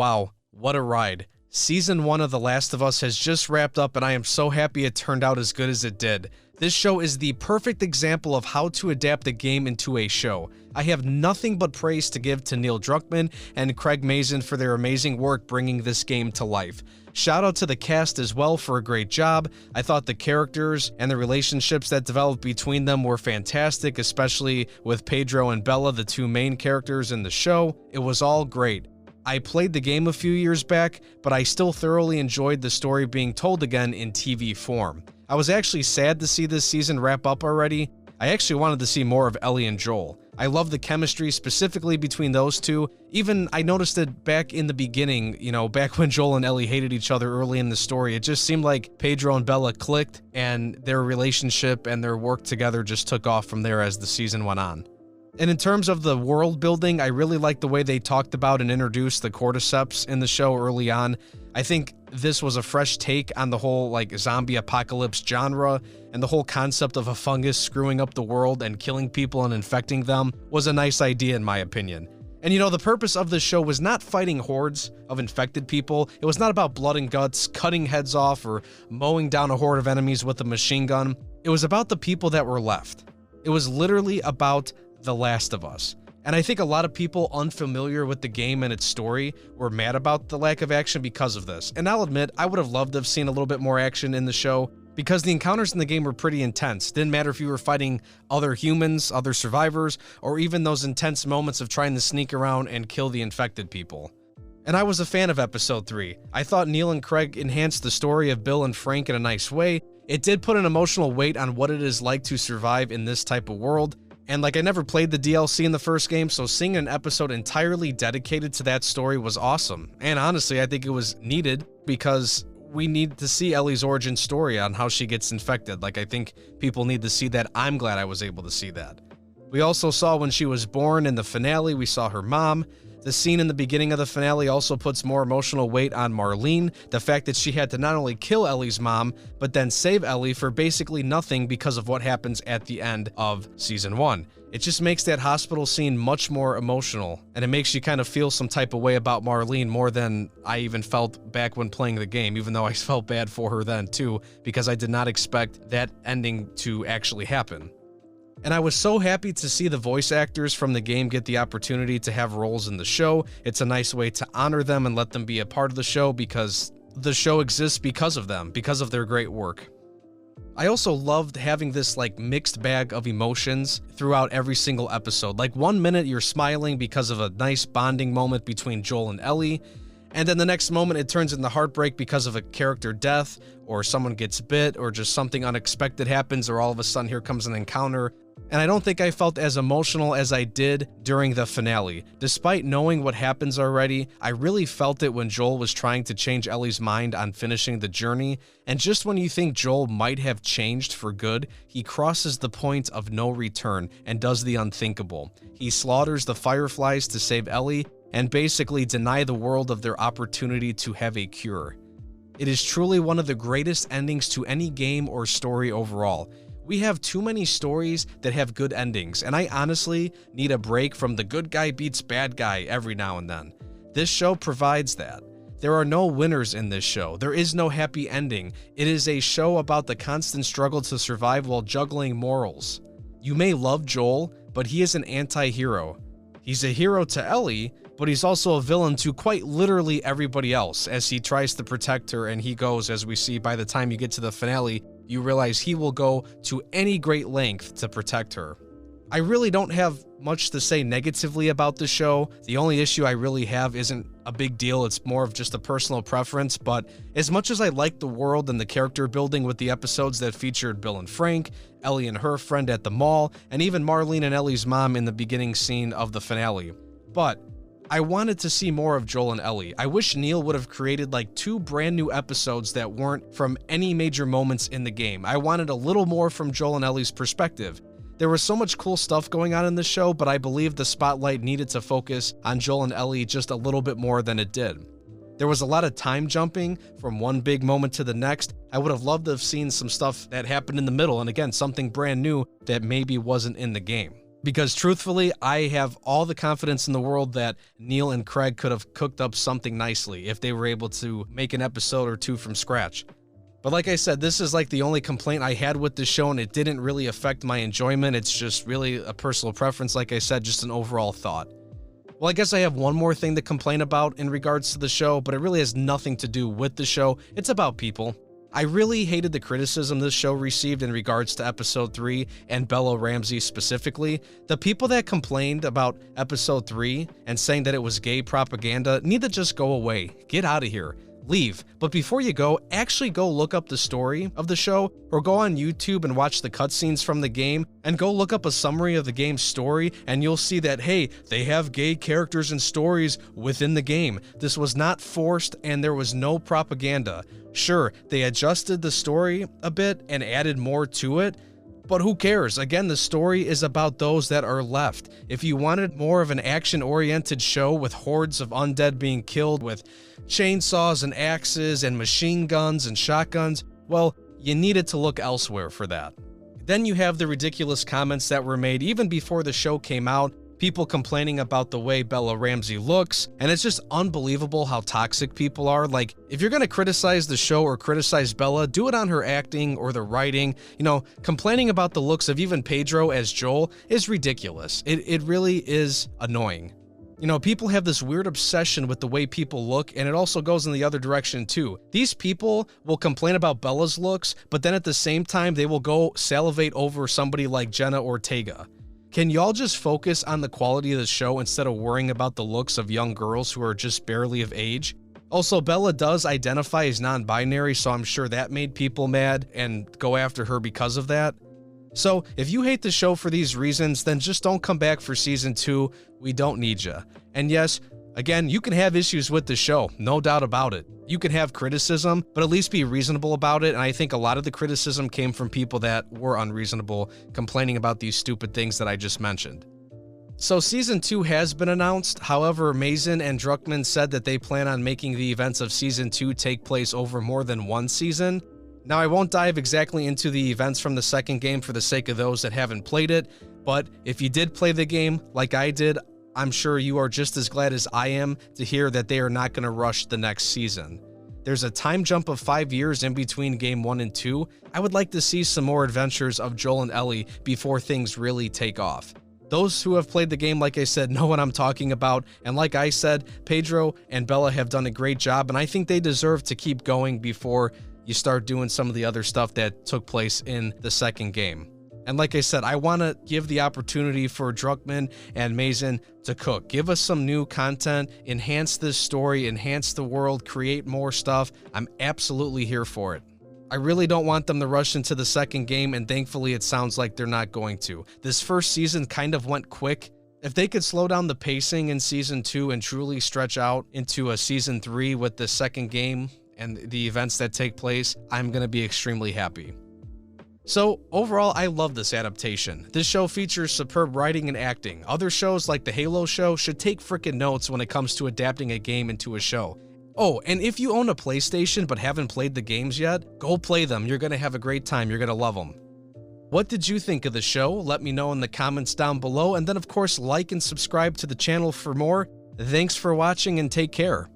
Wow, what a ride. Season 1 of The Last of Us has just wrapped up, and I am so happy it turned out as good as it did. This show is the perfect example of how to adapt a game into a show. I have nothing but praise to give to Neil Druckmann and Craig Mazin for their amazing work bringing this game to life. Shout out to the cast as well for a great job. I thought the characters and the relationships that developed between them were fantastic, especially with Pedro and Bella, the two main characters in the show. It was all great. I played the game a few years back, but I still thoroughly enjoyed the story being told again in TV form. I was actually sad to see this season wrap up already. I actually wanted to see more of Ellie and Joel. I love the chemistry specifically between those two. Even I noticed it back in the beginning, you know, back when Joel and Ellie hated each other early in the story. It just seemed like Pedro and Bella clicked and their relationship and their work together just took off from there as the season went on. And in terms of the world building, I really like the way they talked about and introduced the cordyceps in the show early on. I think this was a fresh take on the whole like zombie apocalypse genre and the whole concept of a fungus screwing up the world and killing people and infecting them was a nice idea in my opinion. And you know, the purpose of this show was not fighting hordes of infected people. It was not about blood and guts, cutting heads off, or mowing down a horde of enemies with a machine gun. It was about the people that were left. It was literally about The Last of Us. And I think a lot of people unfamiliar with the game and its story were mad about the lack of action because of this. And I'll admit, I would have loved to have seen a little bit more action in the show because the encounters in the game were pretty intense. Didn't matter if you were fighting other humans, other survivors, or even those intense moments of trying to sneak around and kill the infected people. And I was a fan of episode 3. I thought Neil and Craig enhanced the story of Bill and Frank in a nice way. It did put an emotional weight on what it is like to survive in this type of world, and like I never played the DLC in the first game, so seeing an episode entirely dedicated to that story was awesome. And honestly, I think it was needed because we need to see Ellie's origin story on how she gets infected. Like I think people need to see that. I'm glad I was able to see that. We also saw when she was born in the finale, we saw her mom. The scene in the beginning of the finale also puts more emotional weight on Marlene, the fact that she had to not only kill Ellie's mom, but then save Ellie for basically nothing because of what happens at the end of season 1. It just makes that hospital scene much more emotional, and it makes you kind of feel some type of way about Marlene more than I even felt back when playing the game, even though I felt bad for her then too, because I did not expect that ending to actually happen. And I was so happy to see the voice actors from the game get the opportunity to have roles in the show. It's a nice way to honor them and let them be a part of the show because the show exists because of them, because of their great work. I also loved having this like mixed bag of emotions throughout every single episode. Like one minute you're smiling because of a nice bonding moment between Joel and Ellie, and then the next moment it turns into heartbreak because of a character death, or someone gets bit, or just something unexpected happens, or all of a sudden here comes an encounter and I don't think I felt as emotional as I did during the finale. Despite knowing what happens already, I really felt it when Joel was trying to change Ellie's mind on finishing the journey, and just when you think Joel might have changed for good, he crosses the point of no return and does the unthinkable. He slaughters the Fireflies to save Ellie and basically deny the world of their opportunity to have a cure. It is truly one of the greatest endings to any game or story overall. We have too many stories that have good endings, and I honestly need a break from the good guy beats bad guy every now and then. This show provides that. There are no winners in this show. There is no happy ending. It is a show about the constant struggle to survive while juggling morals. You may love Joel, but he is an anti hero. He's a hero to Ellie, but he's also a villain to quite literally everybody else as he tries to protect her and he goes, as we see by the time you get to the finale, you realize he will go to any great length to protect her. I really don't have much to say negatively about the show. The only issue I really have isn't a big deal, it's more of just a personal preference. But as much as I like the world and the character building with the episodes that featured Bill and Frank, Ellie and her friend at the mall, and even Marlene and Ellie's mom in the beginning scene of the finale. But I wanted to see more of Joel and Ellie. I wish Neil would have created like two brand new episodes that weren't from any major moments in the game. I wanted a little more from Joel and Ellie's perspective. There was so much cool stuff going on in the show, but I believe the spotlight needed to focus on Joel and Ellie just a little bit more than it did. There was a lot of time jumping from one big moment to the next. I would have loved to have seen some stuff that happened in the middle, and again, something brand new that maybe wasn't in the game. Because truthfully, I have all the confidence in the world that Neil and Craig could have cooked up something nicely if they were able to make an episode or two from scratch. But like I said, this is like the only complaint I had with the show, and it didn't really affect my enjoyment. It's just really a personal preference, like I said, just an overall thought. Well, I guess I have one more thing to complain about in regards to the show, but it really has nothing to do with the show. It's about people. I really hated the criticism this show received in regards to episode 3 and Bella Ramsey specifically. The people that complained about episode 3 and saying that it was gay propaganda need to just go away. Get out of here leave. But before you go, actually go look up the story of the show or go on YouTube and watch the cutscenes from the game and go look up a summary of the game's story and you'll see that, hey, they have gay characters and stories within the game. This was not forced and there was no propaganda. Sure, they adjusted the story a bit and added more to it, but who cares? Again, the story is about those that are left. If you wanted more of an action oriented show with hordes of undead being killed with chainsaws and axes and machine guns and shotguns, well, you needed to look elsewhere for that. Then you have the ridiculous comments that were made even before the show came out people complaining about the way Bella Ramsey looks, and it's just unbelievable how toxic people are. Like, if you're gonna criticize the show or criticize Bella, do it on her acting or the writing. You know, complaining about the looks of even Pedro as Joel is ridiculous. It, it really is annoying. You know, people have this weird obsession with the way people look, and it also goes in the other direction too. These people will complain about Bella's looks, but then at the same time, they will go salivate over somebody like Jenna Ortega. Can y'all just focus on the quality of the show instead of worrying about the looks of young girls who are just barely of age? Also, Bella does identify as non binary, so I'm sure that made people mad and go after her because of that. So, if you hate the show for these reasons, then just don't come back for season 2. We don't need you. And yes, Again, you can have issues with the show, no doubt about it. You can have criticism, but at least be reasonable about it. And I think a lot of the criticism came from people that were unreasonable, complaining about these stupid things that I just mentioned. So, season 2 has been announced. However, Mazin and Druckmann said that they plan on making the events of season 2 take place over more than one season. Now, I won't dive exactly into the events from the second game for the sake of those that haven't played it, but if you did play the game like I did, I'm sure you are just as glad as I am to hear that they are not going to rush the next season. There's a time jump of five years in between game one and two. I would like to see some more adventures of Joel and Ellie before things really take off. Those who have played the game, like I said, know what I'm talking about. And like I said, Pedro and Bella have done a great job, and I think they deserve to keep going before you start doing some of the other stuff that took place in the second game. And like I said, I want to give the opportunity for Druckmann and Mazin to cook. Give us some new content, enhance this story, enhance the world, create more stuff. I'm absolutely here for it. I really don't want them to rush into the second game, and thankfully, it sounds like they're not going to. This first season kind of went quick. If they could slow down the pacing in season two and truly stretch out into a season three with the second game and the events that take place, I'm going to be extremely happy. So, overall, I love this adaptation. This show features superb writing and acting. Other shows like The Halo Show should take frickin' notes when it comes to adapting a game into a show. Oh, and if you own a PlayStation but haven't played the games yet, go play them. You're gonna have a great time. You're gonna love them. What did you think of the show? Let me know in the comments down below, and then, of course, like and subscribe to the channel for more. Thanks for watching and take care.